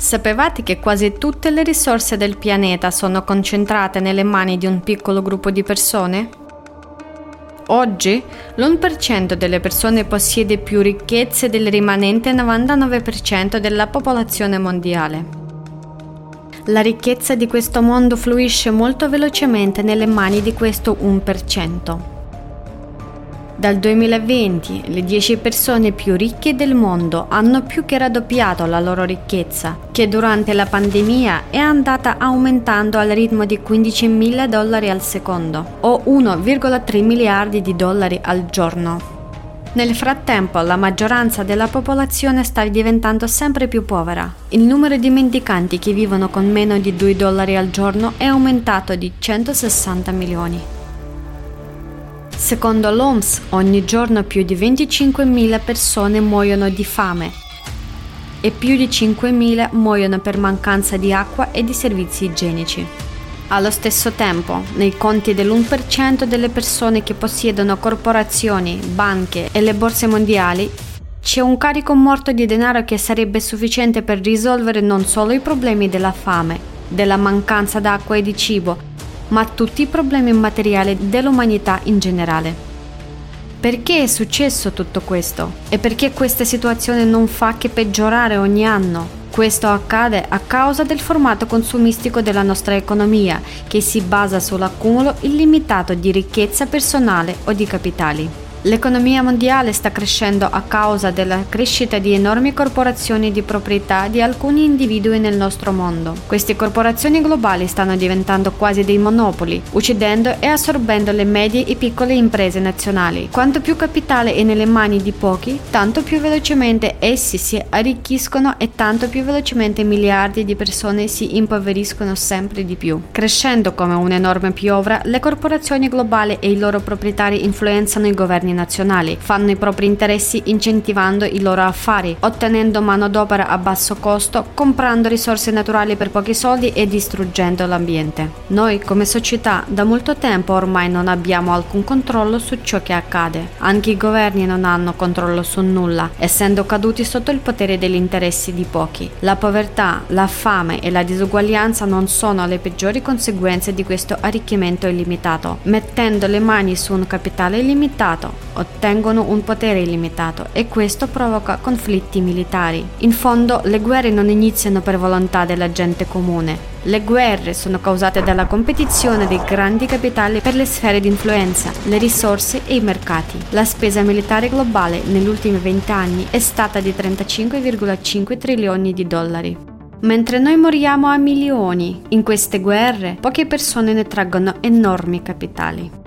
Sapevate che quasi tutte le risorse del pianeta sono concentrate nelle mani di un piccolo gruppo di persone? Oggi l'1% delle persone possiede più ricchezze del rimanente 99% della popolazione mondiale. La ricchezza di questo mondo fluisce molto velocemente nelle mani di questo 1%. Dal 2020 le 10 persone più ricche del mondo hanno più che raddoppiato la loro ricchezza, che durante la pandemia è andata aumentando al ritmo di 15 mila dollari al secondo, o 1,3 miliardi di dollari al giorno. Nel frattempo la maggioranza della popolazione sta diventando sempre più povera. Il numero di mendicanti che vivono con meno di 2 dollari al giorno è aumentato di 160 milioni. Secondo l'OMS, ogni giorno più di 25.000 persone muoiono di fame e più di 5.000 muoiono per mancanza di acqua e di servizi igienici. Allo stesso tempo, nei conti dell'1% delle persone che possiedono corporazioni, banche e le borse mondiali, c'è un carico morto di denaro che sarebbe sufficiente per risolvere non solo i problemi della fame, della mancanza d'acqua e di cibo, ma tutti i problemi materiali dell'umanità in generale. Perché è successo tutto questo? E perché questa situazione non fa che peggiorare ogni anno? Questo accade a causa del formato consumistico della nostra economia, che si basa sull'accumulo illimitato di ricchezza personale o di capitali. L'economia mondiale sta crescendo a causa della crescita di enormi corporazioni di proprietà di alcuni individui nel nostro mondo. Queste corporazioni globali stanno diventando quasi dei monopoli, uccidendo e assorbendo le medie e piccole imprese nazionali. Quanto più capitale è nelle mani di pochi, tanto più velocemente essi si arricchiscono e tanto più velocemente miliardi di persone si impoveriscono sempre di più. Crescendo come un'enorme piovra, le corporazioni globali e i loro proprietari influenzano i governi nazionali, fanno i propri interessi incentivando i loro affari, ottenendo manodopera a basso costo, comprando risorse naturali per pochi soldi e distruggendo l'ambiente. Noi come società da molto tempo ormai non abbiamo alcun controllo su ciò che accade. Anche i governi non hanno controllo su nulla, essendo caduti sotto il potere degli interessi di pochi. La povertà, la fame e la disuguaglianza non sono le peggiori conseguenze di questo arricchimento illimitato. Mettendo le mani su un capitale illimitato, ottengono un potere illimitato e questo provoca conflitti militari. In fondo le guerre non iniziano per volontà della gente comune. Le guerre sono causate dalla competizione dei grandi capitali per le sfere di influenza, le risorse e i mercati. La spesa militare globale negli ultimi 20 anni è stata di 35,5 trilioni di dollari. Mentre noi moriamo a milioni in queste guerre, poche persone ne traggono enormi capitali.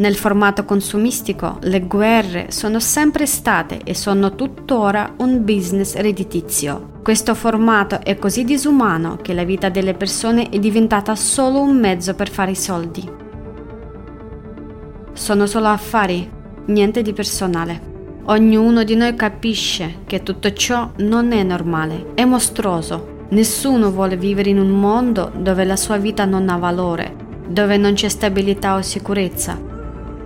Nel formato consumistico le guerre sono sempre state e sono tuttora un business redditizio. Questo formato è così disumano che la vita delle persone è diventata solo un mezzo per fare i soldi. Sono solo affari, niente di personale. Ognuno di noi capisce che tutto ciò non è normale, è mostruoso. Nessuno vuole vivere in un mondo dove la sua vita non ha valore, dove non c'è stabilità o sicurezza,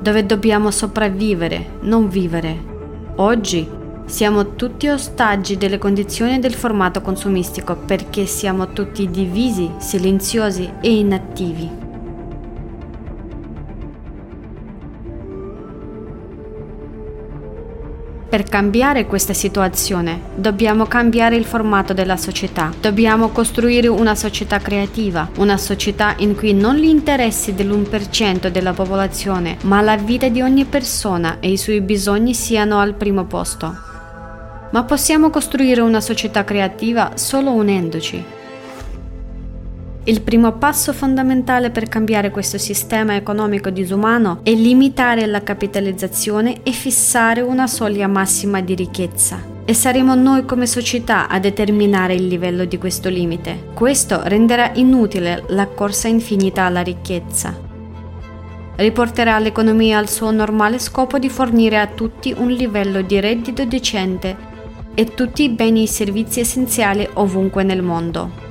dove dobbiamo sopravvivere, non vivere. Oggi siamo tutti ostaggi delle condizioni del formato consumistico perché siamo tutti divisi, silenziosi e inattivi. Per cambiare questa situazione. Dobbiamo cambiare il formato della società, dobbiamo costruire una società creativa, una società in cui non gli interessi dell'1% della popolazione, ma la vita di ogni persona e i suoi bisogni siano al primo posto. Ma possiamo costruire una società creativa solo unendoci, il primo passo fondamentale per cambiare questo sistema economico disumano è limitare la capitalizzazione e fissare una soglia massima di ricchezza. E saremo noi come società a determinare il livello di questo limite. Questo renderà inutile la corsa infinita alla ricchezza. Riporterà l'economia al suo normale scopo di fornire a tutti un livello di reddito decente e tutti i beni e servizi essenziali ovunque nel mondo.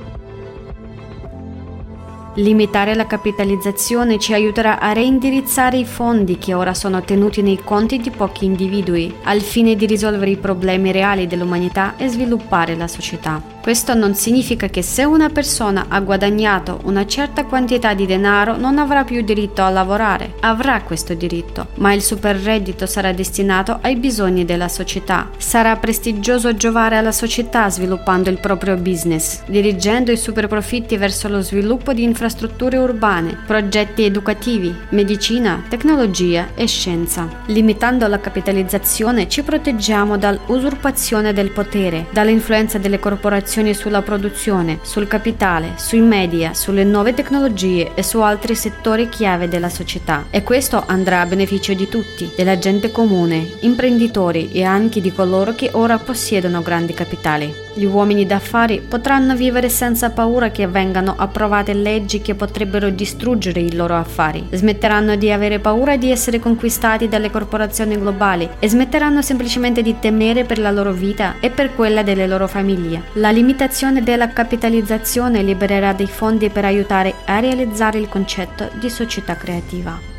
Limitare la capitalizzazione ci aiuterà a reindirizzare i fondi che ora sono tenuti nei conti di pochi individui, al fine di risolvere i problemi reali dell'umanità e sviluppare la società. Questo non significa che se una persona ha guadagnato una certa quantità di denaro non avrà più diritto a lavorare. Avrà questo diritto, ma il superreddito sarà destinato ai bisogni della società. Sarà prestigioso giovare alla società sviluppando il proprio business, dirigendo i superprofitti verso lo sviluppo di infrastrutture urbane, progetti educativi, medicina, tecnologia e scienza. Limitando la capitalizzazione ci proteggiamo dall'usurpazione del potere, dall'influenza delle corporazioni informazioni sulla produzione, sul capitale, sui media, sulle nuove tecnologie e su altri settori chiave della società. E questo andrà a beneficio di tutti, della gente comune, imprenditori e anche di coloro che ora possiedono grandi capitali. Gli uomini d'affari potranno vivere senza paura che vengano approvate leggi che potrebbero distruggere i loro affari. Smetteranno di avere paura di essere conquistati dalle corporazioni globali e smetteranno semplicemente di temere per la loro vita e per quella delle loro famiglie. La limitazione della capitalizzazione libererà dei fondi per aiutare a realizzare il concetto di società creativa.